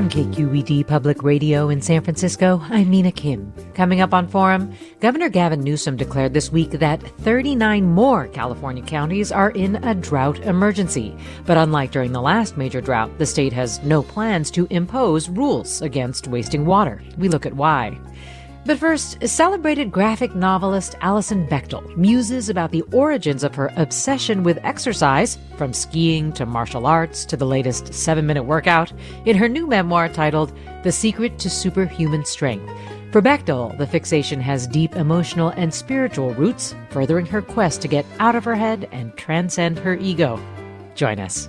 From KQED Public Radio in San Francisco, I'm Mina Kim. Coming up on Forum, Governor Gavin Newsom declared this week that 39 more California counties are in a drought emergency. But unlike during the last major drought, the state has no plans to impose rules against wasting water. We look at why. But first, celebrated graphic novelist Alison Bechdel muses about the origins of her obsession with exercise, from skiing to martial arts to the latest seven minute workout, in her new memoir titled The Secret to Superhuman Strength. For Bechdel, the fixation has deep emotional and spiritual roots, furthering her quest to get out of her head and transcend her ego. Join us.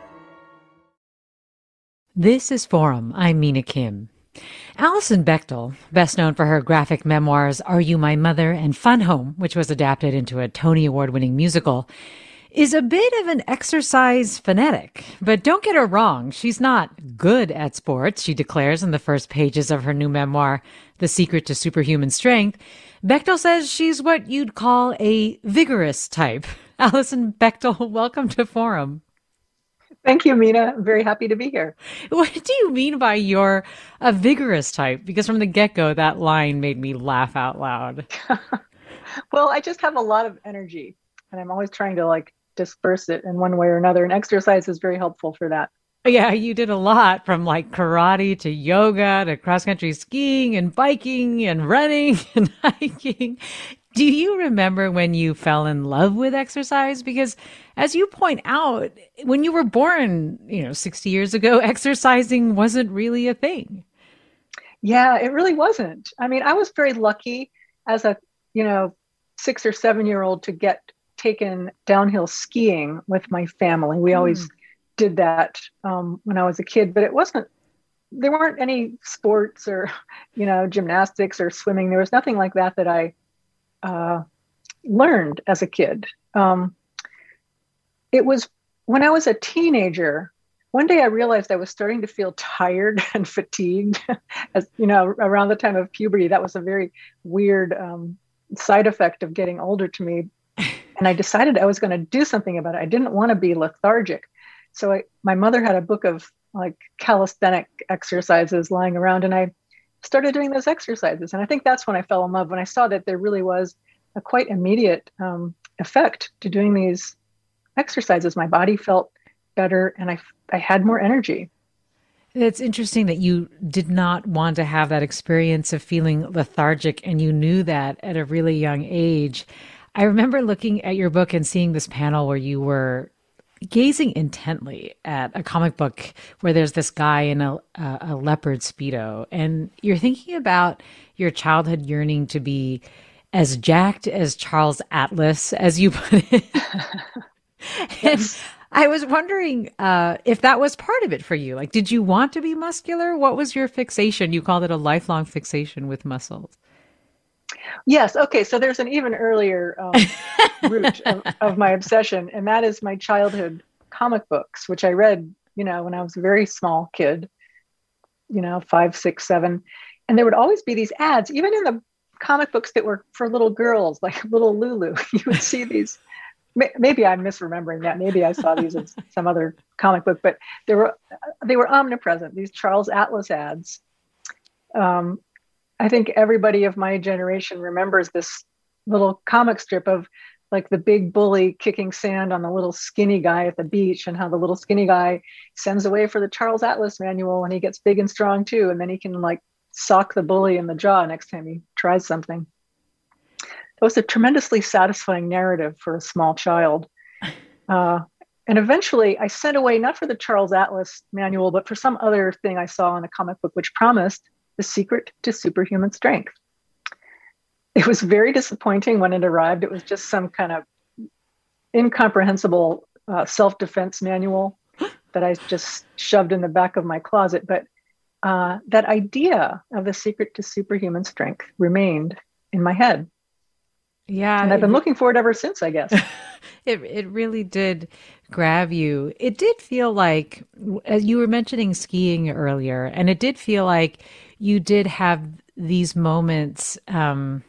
This is Forum. I'm Mina Kim. Alison Bechdel, best known for her graphic memoirs Are You My Mother and Fun Home, which was adapted into a Tony Award winning musical, is a bit of an exercise fanatic. But don't get her wrong, she's not good at sports, she declares in the first pages of her new memoir, The Secret to Superhuman Strength. Bechdel says she's what you'd call a vigorous type. Alison Bechdel, welcome to Forum. Thank you, Mina. I'm very happy to be here. What do you mean by you're a vigorous type? Because from the get go, that line made me laugh out loud. well, I just have a lot of energy and I'm always trying to like disperse it in one way or another. And exercise is very helpful for that. Yeah, you did a lot from like karate to yoga to cross country skiing and biking and running and hiking. Do you remember when you fell in love with exercise? Because as you point out, when you were born, you know, 60 years ago, exercising wasn't really a thing. Yeah, it really wasn't. I mean, I was very lucky as a, you know, six or seven year old to get taken downhill skiing with my family. We mm. always did that um, when I was a kid, but it wasn't, there weren't any sports or, you know, gymnastics or swimming. There was nothing like that that I, uh, learned as a kid. Um, it was when I was a teenager. One day I realized I was starting to feel tired and fatigued, as you know, around the time of puberty. That was a very weird um, side effect of getting older to me. And I decided I was going to do something about it. I didn't want to be lethargic. So I, my mother had a book of like calisthenic exercises lying around, and I started doing those exercises. And I think that's when I fell in love, when I saw that there really was a quite immediate um, effect to doing these exercises. My body felt better and I, I had more energy. It's interesting that you did not want to have that experience of feeling lethargic and you knew that at a really young age. I remember looking at your book and seeing this panel where you were gazing intently at a comic book where there's this guy in a, a, a leopard speedo and you're thinking about your childhood yearning to be as jacked as Charles Atlas, as you put it. and I was wondering uh, if that was part of it for you. Like, did you want to be muscular? What was your fixation? You called it a lifelong fixation with muscles. Yes. Okay. So there's an even earlier um, root of, of, my obsession, and that is my childhood comic books, which I read, you know, when I was a very small kid, you know, five, six, seven. And there would always be these ads, even in the comic books that were for little girls, like little Lulu. You would see these. Maybe I'm misremembering that. Maybe I saw these in some other comic book, but they were they were omnipresent. These Charles Atlas ads. Um, I think everybody of my generation remembers this little comic strip of like the big bully kicking sand on the little skinny guy at the beach and how the little skinny guy sends away for the Charles Atlas manual and he gets big and strong too and then he can like sock the bully in the jaw next time he tries something. It was a tremendously satisfying narrative for a small child. Uh, and eventually I sent away not for the Charles Atlas manual but for some other thing I saw in a comic book which promised the Secret to Superhuman Strength. It was very disappointing when it arrived. It was just some kind of incomprehensible uh, self defense manual that I just shoved in the back of my closet. But uh, that idea of the secret to superhuman strength remained in my head. Yeah. And I've been looking for it ever since, I guess. it, it really did grab you. It did feel like, as you were mentioning skiing earlier, and it did feel like you did have these moments um,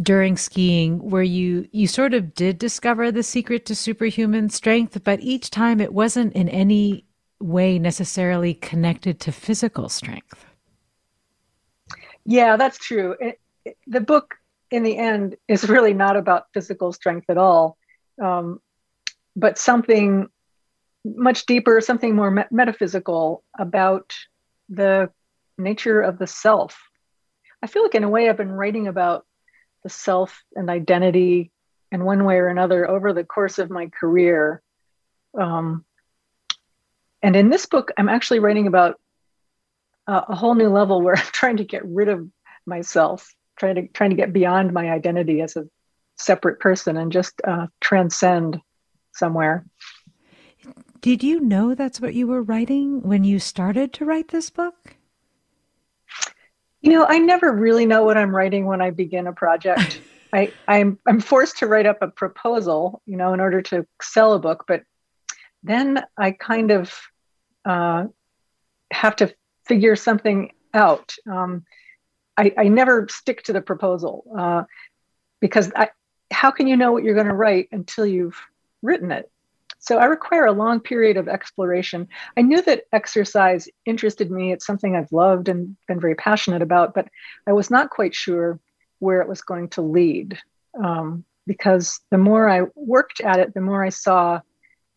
during skiing where you you sort of did discover the secret to superhuman strength, but each time it wasn't in any way necessarily connected to physical strength. Yeah, that's true. It, it, the book, in the end, is really not about physical strength at all, um, but something much deeper, something more me- metaphysical about the nature of the self. I feel like, in a way, I've been writing about the self and identity in one way or another over the course of my career. Um, and in this book, I'm actually writing about uh, a whole new level where I'm trying to get rid of myself, trying to trying to get beyond my identity as a separate person and just uh, transcend somewhere. Did you know that's what you were writing when you started to write this book? You know, I never really know what I'm writing when I begin a project. I, I'm I'm forced to write up a proposal, you know, in order to sell a book, but then I kind of uh, have to figure something out. Um, I, I, never stick to the proposal uh, because I, how can you know what you're going to write until you've written it? So I require a long period of exploration. I knew that exercise interested me. It's something I've loved and been very passionate about, but I was not quite sure where it was going to lead. Um, because the more I worked at it, the more I saw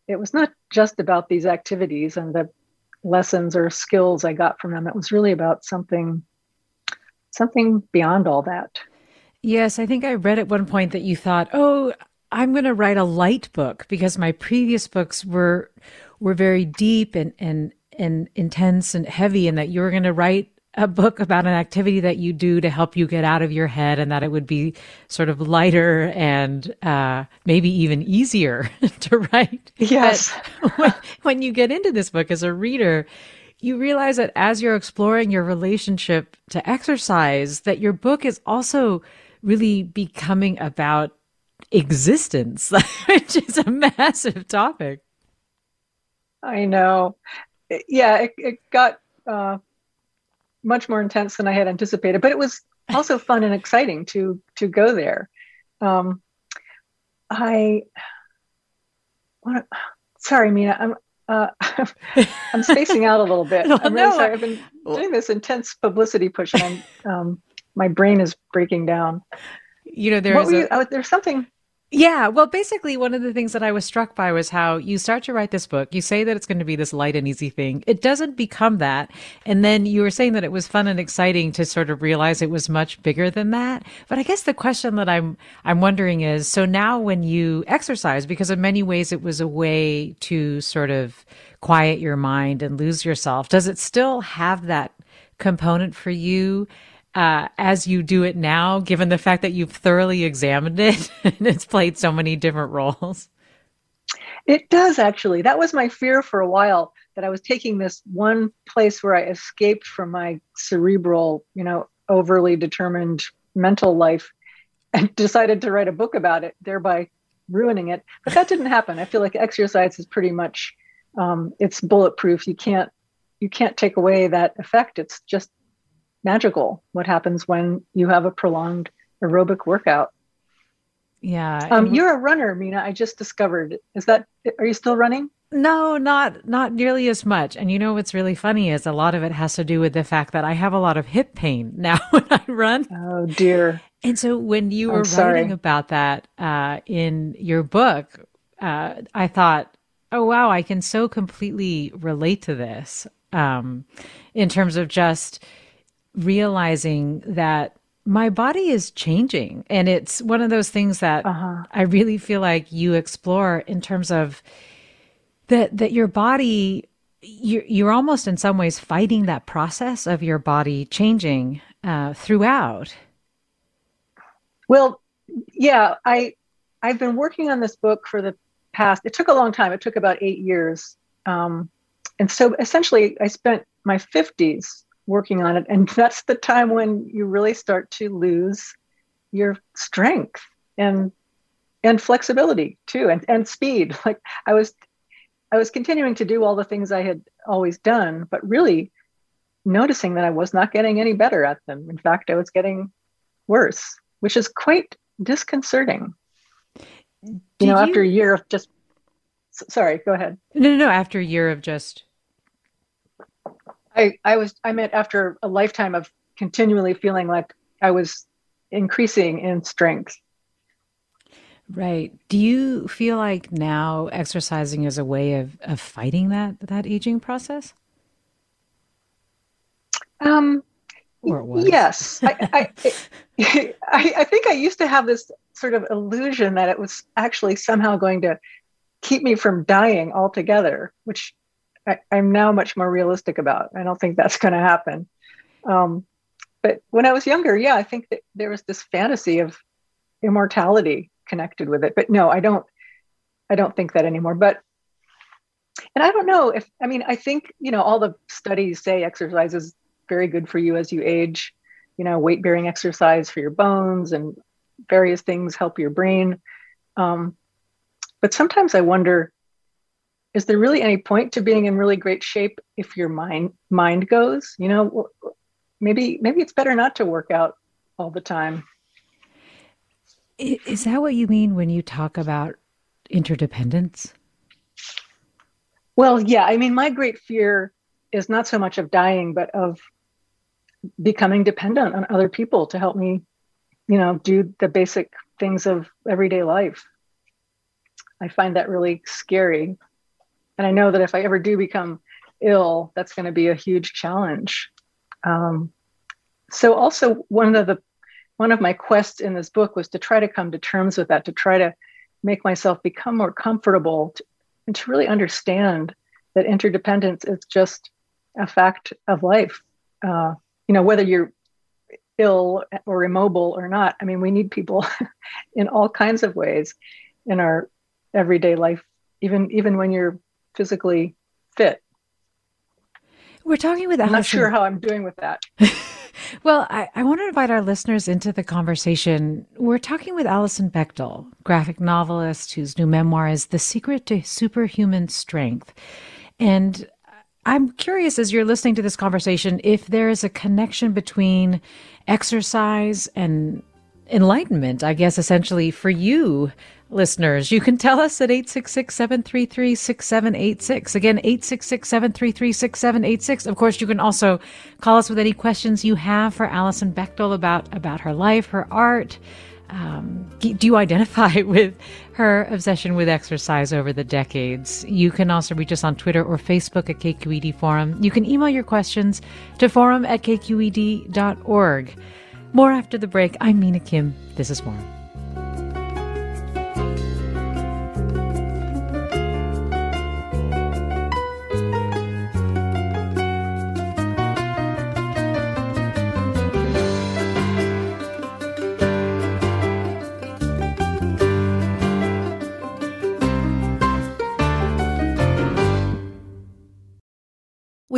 it was not just about these activities and the lessons or skills I got from them. It was really about something something beyond all that. Yes, I think I read at one point that you thought, "Oh, I'm going to write a light book because my previous books were were very deep and and and intense and heavy and that you were going to write a book about an activity that you do to help you get out of your head and that it would be sort of lighter and uh, maybe even easier to write. Yes. When, when you get into this book as a reader, you realize that as you're exploring your relationship to exercise, that your book is also really becoming about existence, which is a massive topic. I know. Yeah, it, it got uh, much more intense than I had anticipated, but it was also fun and exciting to to go there. Um, I what, sorry, Mina, I'm uh, I'm spacing out a little bit. no, I'm really no. sorry. I've been doing this intense publicity push, and um, my brain is breaking down. You know, there's a, you, oh, there's something. Yeah, well, basically, one of the things that I was struck by was how you start to write this book. You say that it's going to be this light and easy thing. It doesn't become that. And then you were saying that it was fun and exciting to sort of realize it was much bigger than that. But I guess the question that I'm I'm wondering is, so now when you exercise, because in many ways it was a way to sort of quiet your mind and lose yourself, does it still have that component for you? Uh, as you do it now, given the fact that you've thoroughly examined it and it's played so many different roles? It does actually. That was my fear for a while that I was taking this one place where I escaped from my cerebral, you know, overly determined mental life and decided to write a book about it, thereby ruining it. But that didn't happen. I feel like exercise is pretty much um, it's bulletproof. You can't you can't take away that effect. It's just magical what happens when you have a prolonged aerobic workout. Yeah. Um, you're a runner, Mina. I just discovered. Is that are you still running? No, not not nearly as much. And you know what's really funny is a lot of it has to do with the fact that I have a lot of hip pain now when I run. Oh dear. And so when you were writing about that uh, in your book, uh, I thought, oh wow, I can so completely relate to this um, in terms of just realizing that my body is changing. And it's one of those things that uh-huh. I really feel like you explore in terms of that, that your body, you're, you're almost in some ways fighting that process of your body changing uh, throughout. Well, yeah, I, I've been working on this book for the past, it took a long time. It took about eight years. Um, and so essentially I spent my 50s working on it. And that's the time when you really start to lose your strength and and flexibility too and, and speed. Like I was I was continuing to do all the things I had always done, but really noticing that I was not getting any better at them. In fact, I was getting worse, which is quite disconcerting. Did you know, you... after a year of just sorry, go ahead. No, no, no. After a year of just I, I was I meant after a lifetime of continually feeling like I was increasing in strength. Right. Do you feel like now exercising is a way of, of fighting that that aging process? Um yes. I, I, I, I think I used to have this sort of illusion that it was actually somehow going to keep me from dying altogether, which I, am now much more realistic about. I don't think that's going to happen. Um, but when I was younger, yeah, I think that there was this fantasy of immortality connected with it. But no, I don't. I don't think that anymore. But and I don't know if I mean I think you know all the studies say exercise is very good for you as you age. You know, weight bearing exercise for your bones and various things help your brain. Um, but sometimes I wonder is there really any point to being in really great shape if your mind mind goes you know? Maybe maybe it's better not to work out all the time. Is that what you mean when you talk about interdependence? Well yeah i mean my great fear is not so much of dying but of becoming dependent on other people to help me you know do the basic things of everyday life. I find that really scary and I know that if I ever do become ill, that's going to be a huge challenge. Um, so also one of the one of my quests in this book was to try to come to terms with that, to try to make myself become more comfortable to, and to really understand that interdependence is just a fact of life. Uh, you know, whether you're ill or immobile or not, I mean, we need people in all kinds of ways in our everyday life, even even when you're physically fit. We're talking with I'm Alison. not sure how I'm doing with that. well, I, I, want to invite our listeners into the conversation. We're talking with Alison Bechdel, graphic novelist whose new memoir is The Secret to Superhuman Strength. And I'm curious as you're listening to this conversation if there is a connection between exercise and enlightenment, I guess, essentially for you listeners. You can tell us at 866 733 6786. Again, 866 733 6786. Of course, you can also call us with any questions you have for Alison Bechdel about, about her life, her art, um, do you identify with her obsession with exercise over the decades? You can also reach us on Twitter or Facebook at KQED Forum. You can email your questions to forum at kqed.org. More after the break. I'm Mina Kim. This is Forum.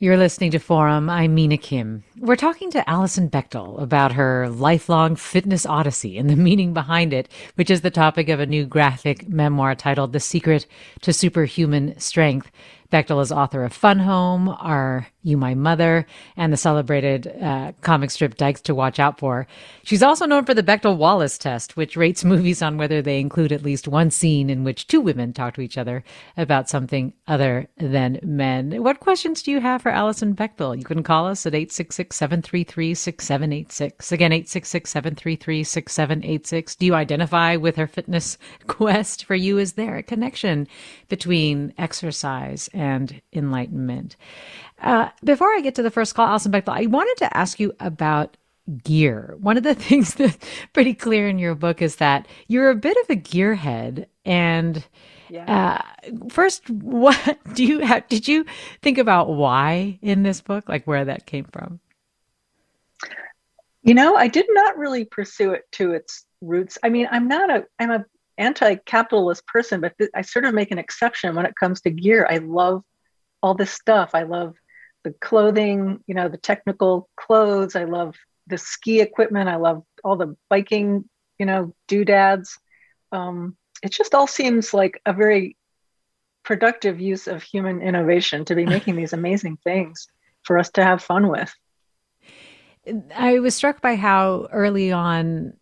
You're listening to Forum. I'm Mina Kim. We're talking to Alison Bechdel about her lifelong fitness odyssey and the meaning behind it, which is the topic of a new graphic memoir titled The Secret to Superhuman Strength. Bechdel is author of Fun Home, Are You My Mother, and the celebrated uh, comic strip Dykes to Watch Out For. She's also known for the Bechdel Wallace test, which rates movies on whether they include at least one scene in which two women talk to each other about something other than men. What questions do you have for Alison Bechdel? You can call us at 866 733 6786. Again, 866 733 6786. Do you identify with her fitness quest? For you, is there a connection between exercise and enlightenment. Uh, before I get to the first call, Alison Bechdel, I wanted to ask you about gear. One of the things that's pretty clear in your book is that you're a bit of a gearhead. And yeah. uh, first, what do you have? Did you think about why in this book, like where that came from? You know, I did not really pursue it to its roots. I mean, I'm not a I'm a anti-capitalist person, but th- I sort of make an exception when it comes to gear. I love all this stuff. I love the clothing, you know, the technical clothes. I love the ski equipment. I love all the biking, you know, doodads. Um, it just all seems like a very productive use of human innovation to be making these amazing things for us to have fun with. I was struck by how early on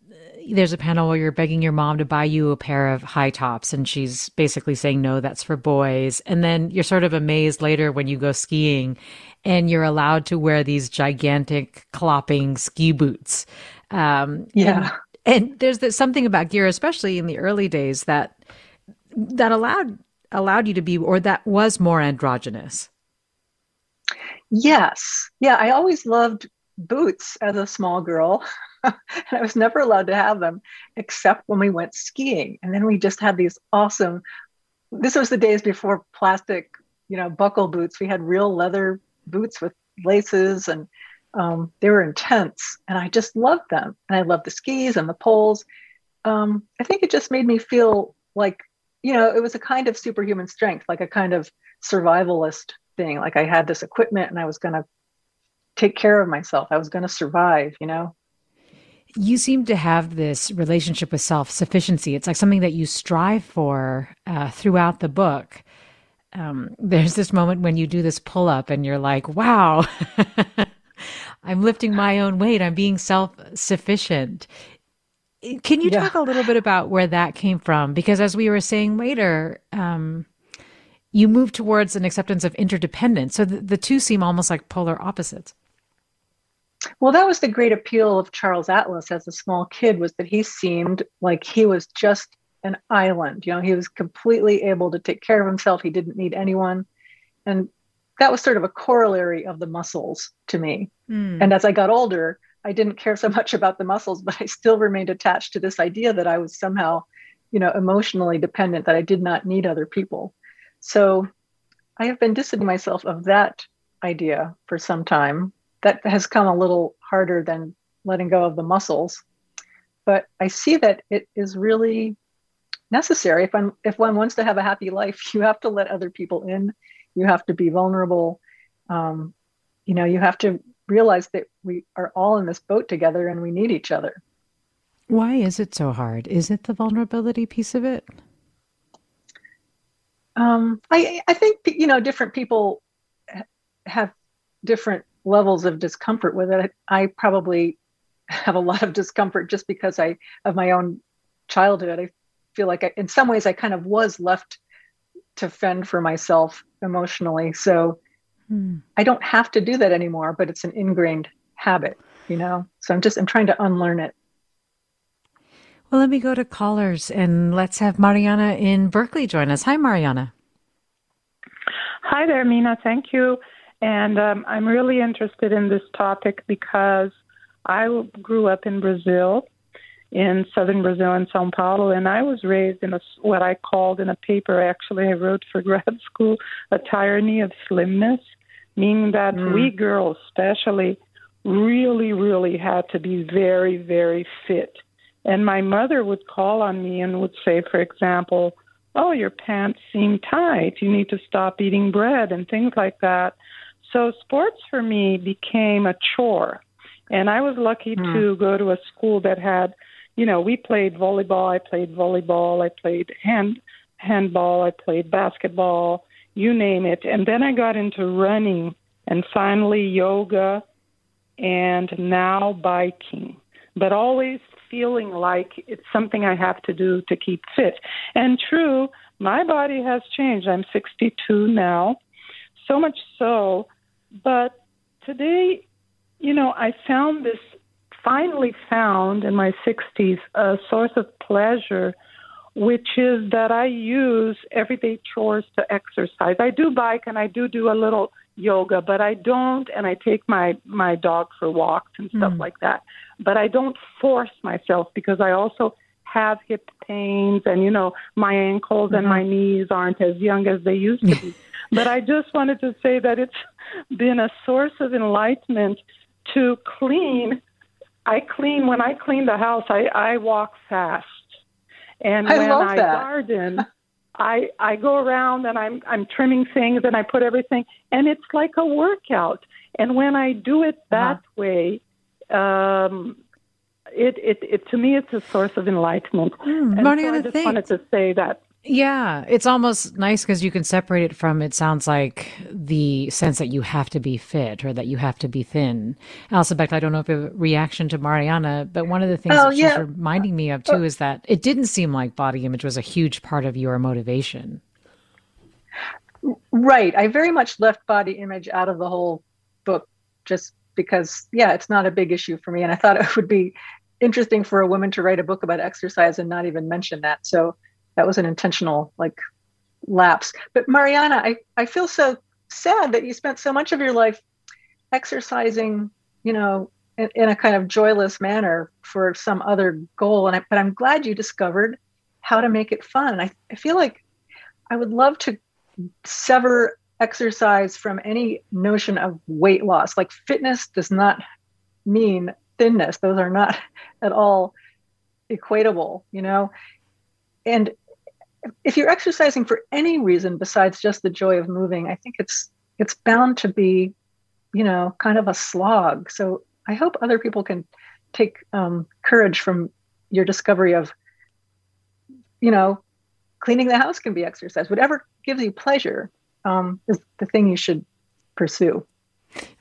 there's a panel where you're begging your mom to buy you a pair of high tops and she's basically saying no that's for boys. And then you're sort of amazed later when you go skiing and you're allowed to wear these gigantic clopping ski boots. Um, yeah. and, and there's this, something about gear especially in the early days that that allowed allowed you to be or that was more androgynous. Yes. Yeah i always loved boots as a small girl and I was never allowed to have them except when we went skiing. And then we just had these awesome, this was the days before plastic, you know, buckle boots. We had real leather boots with laces and um, they were intense. And I just loved them. And I loved the skis and the poles. Um, I think it just made me feel like, you know, it was a kind of superhuman strength, like a kind of survivalist thing. Like I had this equipment and I was going to take care of myself. I was going to survive, you know? You seem to have this relationship with self sufficiency. It's like something that you strive for uh, throughout the book. Um, there's this moment when you do this pull up and you're like, wow, I'm lifting my own weight. I'm being self sufficient. Can you yeah. talk a little bit about where that came from? Because as we were saying later, um, you move towards an acceptance of interdependence. So the, the two seem almost like polar opposites. Well, that was the great appeal of Charles Atlas as a small kid was that he seemed like he was just an island. You know, he was completely able to take care of himself. He didn't need anyone. And that was sort of a corollary of the muscles to me. Mm. And as I got older, I didn't care so much about the muscles, but I still remained attached to this idea that I was somehow, you know, emotionally dependent, that I did not need other people. So I have been distancing myself of that idea for some time that has come a little harder than letting go of the muscles. But I see that it is really necessary. If one, if one wants to have a happy life, you have to let other people in. You have to be vulnerable. Um, you know, you have to realize that we are all in this boat together and we need each other. Why is it so hard? Is it the vulnerability piece of it? Um, I I think you know different people have different levels of discomfort with it. I probably have a lot of discomfort just because I of my own childhood. I feel like I, in some ways I kind of was left to fend for myself emotionally. So hmm. I don't have to do that anymore, but it's an ingrained habit, you know. So I'm just I'm trying to unlearn it. Well, let me go to callers and let's have Mariana in Berkeley join us. Hi, Mariana. Hi there, Mina. Thank you. And um, I'm really interested in this topic because I grew up in Brazil, in southern Brazil, in Sao Paulo, and I was raised in a, what I called in a paper actually I wrote for grad school a tyranny of slimness, meaning that mm. we girls, especially, really, really had to be very, very fit and my mother would call on me and would say, for example, Oh, your pants seem tight. You need to stop eating bread and things like that. So sports for me became a chore. And I was lucky mm. to go to a school that had, you know, we played volleyball, I played volleyball, I played hand handball, I played basketball, you name it. And then I got into running and finally yoga and now biking. But always feeling like it's something I have to do to keep fit. And true, my body has changed. I'm 62 now, so much so. But today, you know, I found this, finally found in my 60s, a source of pleasure, which is that I use everyday chores to exercise. I do bike and I do do a little yoga, but I don't, and I take my my dog for walks and stuff mm. like that. But I don't force myself because I also have hip pains, and you know my ankles mm-hmm. and my knees aren't as young as they used to be. but I just wanted to say that it's been a source of enlightenment to clean. I clean when I clean the house. I I walk fast, and I when I that. garden. I I go around and I'm I'm trimming things and I put everything and it's like a workout. And when I do it that uh-huh. way, um, it, it it to me it's a source of enlightenment. Mm, and Mariana, so I just thanks. wanted to say that yeah, it's almost nice because you can separate it from, it sounds like, the sense that you have to be fit or that you have to be thin. Alison Becht, I don't know if a reaction to Mariana, but one of the things oh, that yeah. she's reminding me of oh. too is that it didn't seem like body image was a huge part of your motivation. Right. I very much left body image out of the whole book just because, yeah, it's not a big issue for me. And I thought it would be interesting for a woman to write a book about exercise and not even mention that. So, that was an intentional like lapse. But Mariana, I, I feel so sad that you spent so much of your life exercising, you know, in, in a kind of joyless manner for some other goal. And I, but I'm glad you discovered how to make it fun. I, I feel like I would love to sever exercise from any notion of weight loss. Like fitness does not mean thinness. Those are not at all equatable, you know? And if you're exercising for any reason besides just the joy of moving, I think it's it's bound to be, you know, kind of a slog. So I hope other people can take um, courage from your discovery of, you know, cleaning the house can be exercise. Whatever gives you pleasure um, is the thing you should pursue.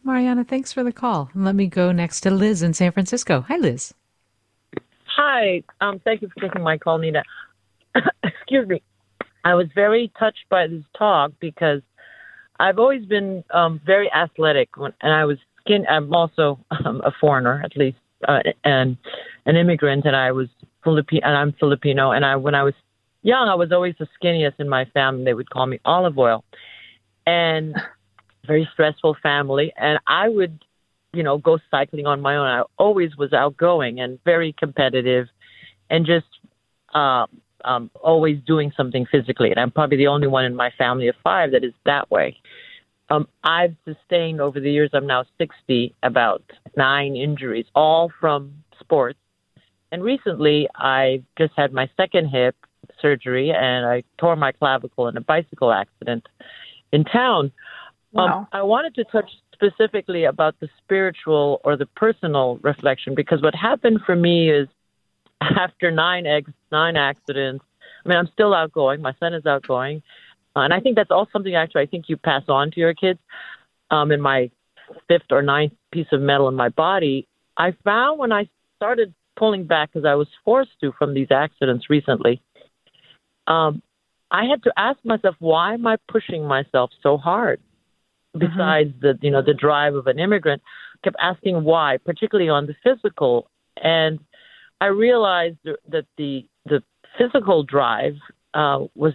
Mariana, thanks for the call. Let me go next to Liz in San Francisco. Hi, Liz. Hi. Um, thank you for taking my call, Nina. excuse me, I was very touched by this talk because I've always been um, very athletic, when, and I was skin. I'm also um, a foreigner, at least, uh, and an immigrant, and I was Filipino, and I'm Filipino. And I, when I was young, I was always the skinniest in my family. They would call me olive oil, and very stressful family. And I would, you know, go cycling on my own. I always was outgoing and very competitive, and just um, um, always doing something physically, and I'm probably the only one in my family of five that is that way. Um, I've sustained over the years, I'm now 60, about nine injuries, all from sports. And recently, I just had my second hip surgery, and I tore my clavicle in a bicycle accident in town. Um, wow. Um, I wanted to touch specifically about the spiritual or the personal reflection because what happened for me is after nine eggs, nine accidents. I mean, I'm still outgoing. My son is outgoing, uh, and I think that's all something actually I think you pass on to your kids. Um, in my fifth or ninth piece of metal in my body, I found when I started pulling back because I was forced to from these accidents recently. Um, I had to ask myself, why am I pushing myself so hard? Mm-hmm. Besides mm-hmm. the you know the drive of an immigrant, I kept asking why, particularly on the physical, and I realized that the the physical drive uh, was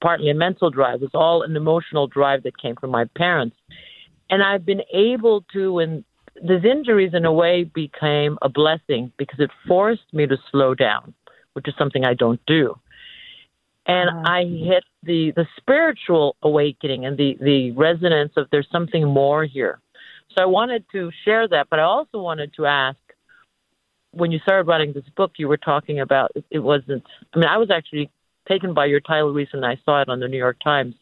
partly a mental drive, was all an emotional drive that came from my parents, and I've been able to and these injuries in a way became a blessing because it forced me to slow down, which is something I don't do and uh-huh. I hit the the spiritual awakening and the the resonance of there's something more here. So I wanted to share that, but I also wanted to ask when you started writing this book, you were talking about it, wasn't. I mean, I was actually taken by your title recently. I saw it on the New York Times,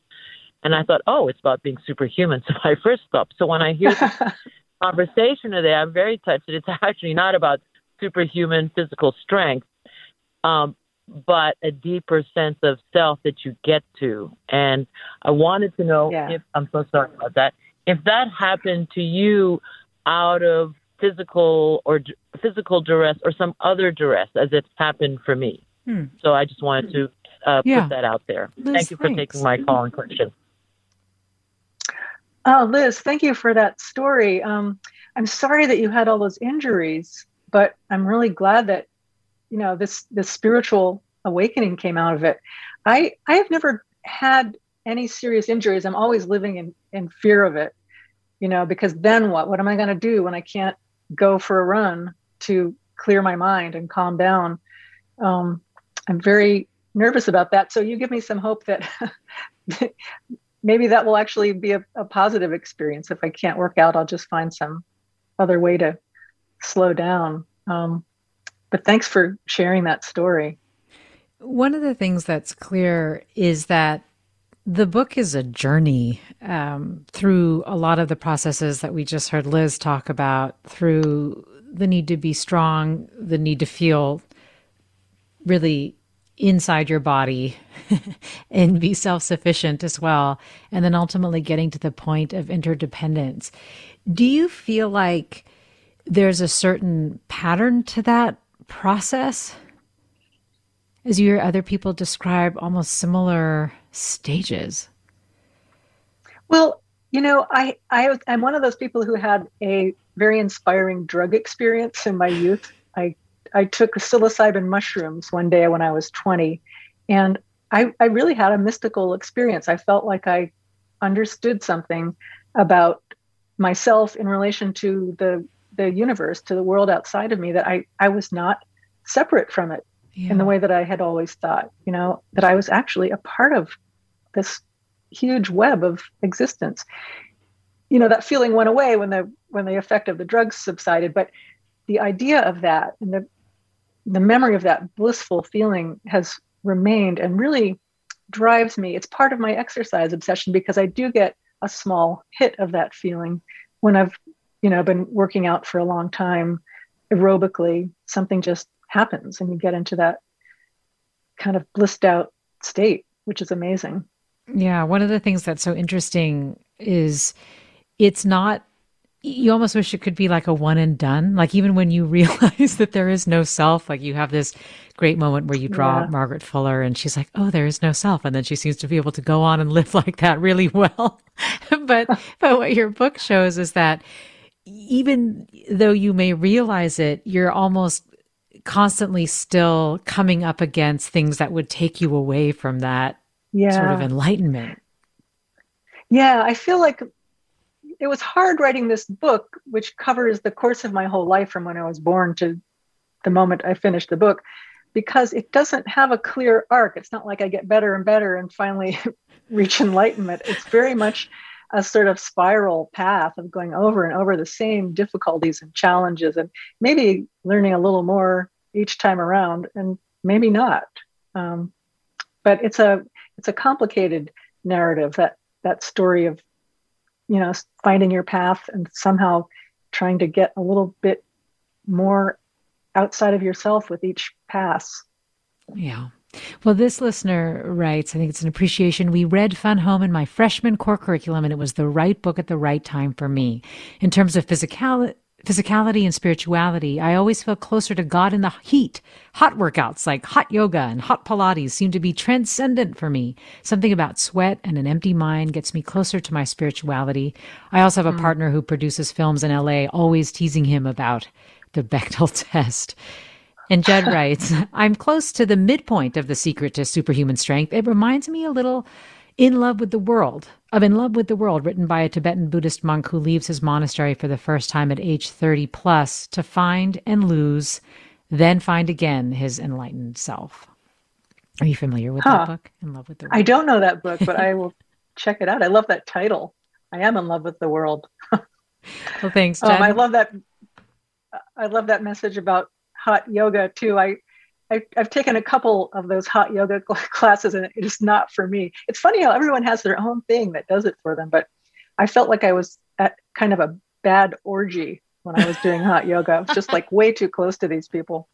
and I thought, oh, it's about being superhuman. So I first stopped. So when I hear this conversation today, I'm very touched that it's actually not about superhuman physical strength, um, but a deeper sense of self that you get to. And I wanted to know yeah. if I'm so sorry about that. If that happened to you out of physical or physical duress or some other duress, as it's happened for me. Hmm. So I just wanted to uh, yeah. put that out there. Liz, thank you for thanks. taking my call and question. Oh, Liz, thank you for that story. Um, I'm sorry that you had all those injuries, but I'm really glad that you know this this spiritual awakening came out of it i i have never had any serious injuries i'm always living in in fear of it you know because then what what am i going to do when i can't go for a run to clear my mind and calm down. Um, i'm very nervous about that. So you give me some hope that maybe that will actually be a, a positive experience. If i can't work out i'll just find some other way to slow down. Um, but thanks for sharing that story. One of the things that's clear is that the book is a journey um, through a lot of the processes that we just heard Liz talk about, through the need to be strong, the need to feel really inside your body and be self sufficient as well. And then ultimately getting to the point of interdependence. Do you feel like there's a certain pattern to that process as you hear other people describe almost similar stages? Well, you know, I, I I'm one of those people who had a very inspiring drug experience in my youth. I I took psilocybin mushrooms one day when I was 20, and I, I really had a mystical experience. I felt like I understood something about myself in relation to the the universe, to the world outside of me, that I, I was not separate from it yeah. in the way that I had always thought, you know, that I was actually a part of this huge web of existence. You know, that feeling went away when the when the effect of the drugs subsided, but the idea of that and the the memory of that blissful feeling has remained and really drives me. It's part of my exercise obsession because I do get a small hit of that feeling when I've you know been working out for a long time aerobically something just happens and you get into that kind of blissed out state which is amazing. Yeah one of the things that's so interesting is it's not you almost wish it could be like a one and done. Like even when you realize that there is no self like you have this great moment where you draw yeah. margaret fuller and she's like oh there is no self. And then she seems to be able to go on and live like that really well. But but what your book shows is that even though you may realize it, you're almost constantly still coming up against things that would take you away from that yeah. sort of enlightenment. Yeah, I feel like it was hard writing this book, which covers the course of my whole life from when I was born to the moment I finished the book, because it doesn't have a clear arc. It's not like I get better and better and finally reach enlightenment. It's very much a sort of spiral path of going over and over the same difficulties and challenges and maybe learning a little more each time around and maybe not um, but it's a it's a complicated narrative that that story of you know finding your path and somehow trying to get a little bit more outside of yourself with each pass. Yeah. Well, this listener writes, I think it's an appreciation. We read Fun Home in my freshman core curriculum, and it was the right book at the right time for me. In terms of physicality, physicality and spirituality, I always feel closer to God in the heat. Hot workouts like hot yoga and hot Pilates seem to be transcendent for me. Something about sweat and an empty mind gets me closer to my spirituality. I also have a mm. partner who produces films in LA, always teasing him about the Bechdel test. And Judd writes, I'm close to the midpoint of the secret to superhuman strength. It reminds me a little in Love with the World, of In Love with the World, written by a Tibetan Buddhist monk who leaves his monastery for the first time at age 30 plus to find and lose, then find again his enlightened self. Are you familiar with huh. that book, In Love with the World? I don't know that book, but I will check it out. I love that title. I am in love with the world. well, thanks, Jen. Um, I love that. I love that message about hot yoga too. I, I have taken a couple of those hot yoga classes, and it's not for me. It's funny how everyone has their own thing that does it for them, but I felt like I was at kind of a bad orgy when I was doing hot yoga. I was just like way too close to these people.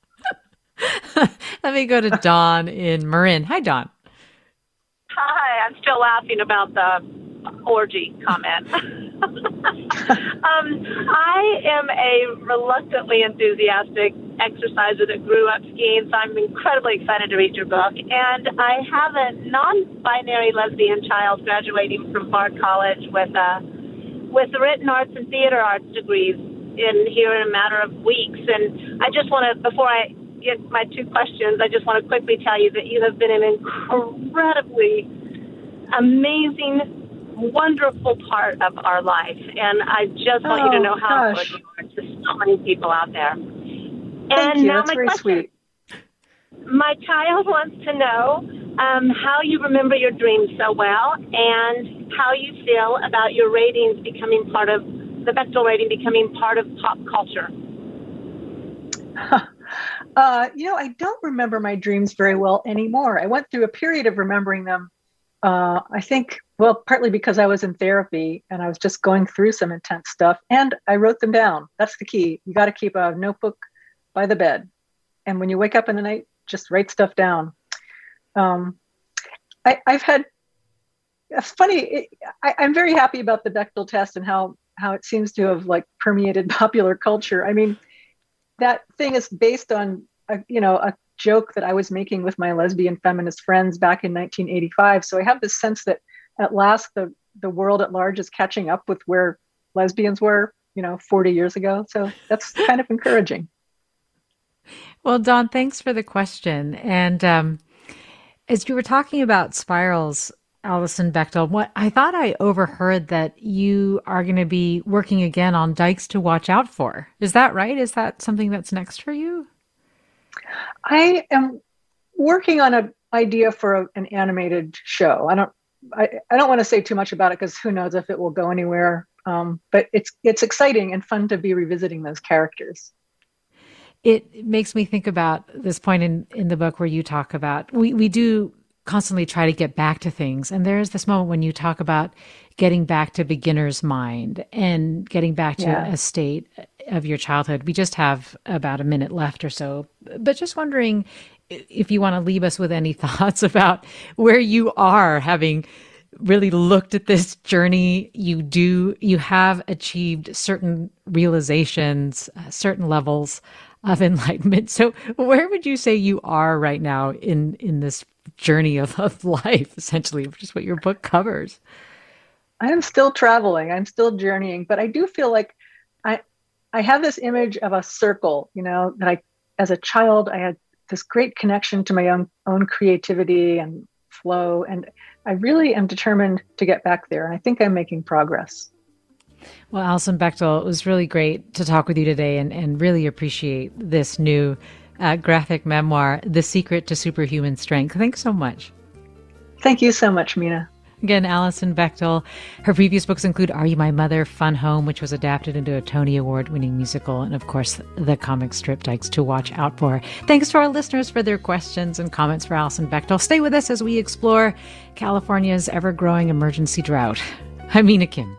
Let me go to Dawn in Marin. Hi, Dawn. Hi, I'm still laughing about the orgy comment. um, I am a reluctantly enthusiastic exerciser that grew up skiing, so I'm incredibly excited to read your book. And I have a non-binary lesbian child graduating from Bard College with a with written arts and theater arts degrees in here in a matter of weeks. And I just want to, before I get my two questions, I just want to quickly tell you that you have been an incredibly amazing wonderful part of our life. And I just want oh, you to oh, know how gosh. good you are to so many people out there. Thank and you. now That's my very question. sweet. My child wants to know um, how you remember your dreams so well and how you feel about your ratings becoming part of the Bechdel rating becoming part of pop culture. Uh, you know, I don't remember my dreams very well anymore. I went through a period of remembering them. Uh, I think well, partly because I was in therapy and I was just going through some intense stuff and I wrote them down. That's the key. You got to keep a notebook by the bed. And when you wake up in the night, just write stuff down. Um, I, have had, it's funny, it, I, I'm very happy about the Bechdel test and how, how it seems to have like permeated popular culture. I mean, that thing is based on, a, you know, a joke that I was making with my lesbian feminist friends back in 1985. So I have this sense that at last the the world at large is catching up with where lesbians were, you know, 40 years ago. So that's kind of encouraging. Well, Don, thanks for the question. And um, as you were talking about spirals, Alison Bechdel, what I thought I overheard that you are going to be working again on Dykes to Watch Out For. Is that right? Is that something that's next for you? I am working on an idea for a, an animated show. I don't I, I don't want to say too much about it because who knows if it will go anywhere. Um, but it's it's exciting and fun to be revisiting those characters. It makes me think about this point in, in the book where you talk about we, we do constantly try to get back to things. And there's this moment when you talk about getting back to beginner's mind and getting back to yeah. a state of your childhood. We just have about a minute left or so, but just wondering if you want to leave us with any thoughts about where you are having really looked at this journey you do you have achieved certain realizations uh, certain levels of enlightenment. So where would you say you are right now in in this journey of, of life essentially which is what your book covers? I am still traveling. I'm still journeying but i do feel like i i have this image of a circle you know that i as a child i had this great connection to my own own creativity and flow. And i really am determined to get back there. And i think i'm making progress. Well alison Bechdel, it was really great to talk with you today and, and really appreciate this new uh, graphic memoir the secret to superhuman strength. Thanks so much. Thank you so much mina Again, Alison Bechdel. Her previous books include Are You My Mother, Fun Home, which was adapted into a Tony Award winning musical, and of course, the comic strip Dykes to Watch Out For. Thanks to our listeners for their questions and comments for Alison Bechdel. Stay with us as we explore California's ever growing emergency drought. I'm Mina Kim.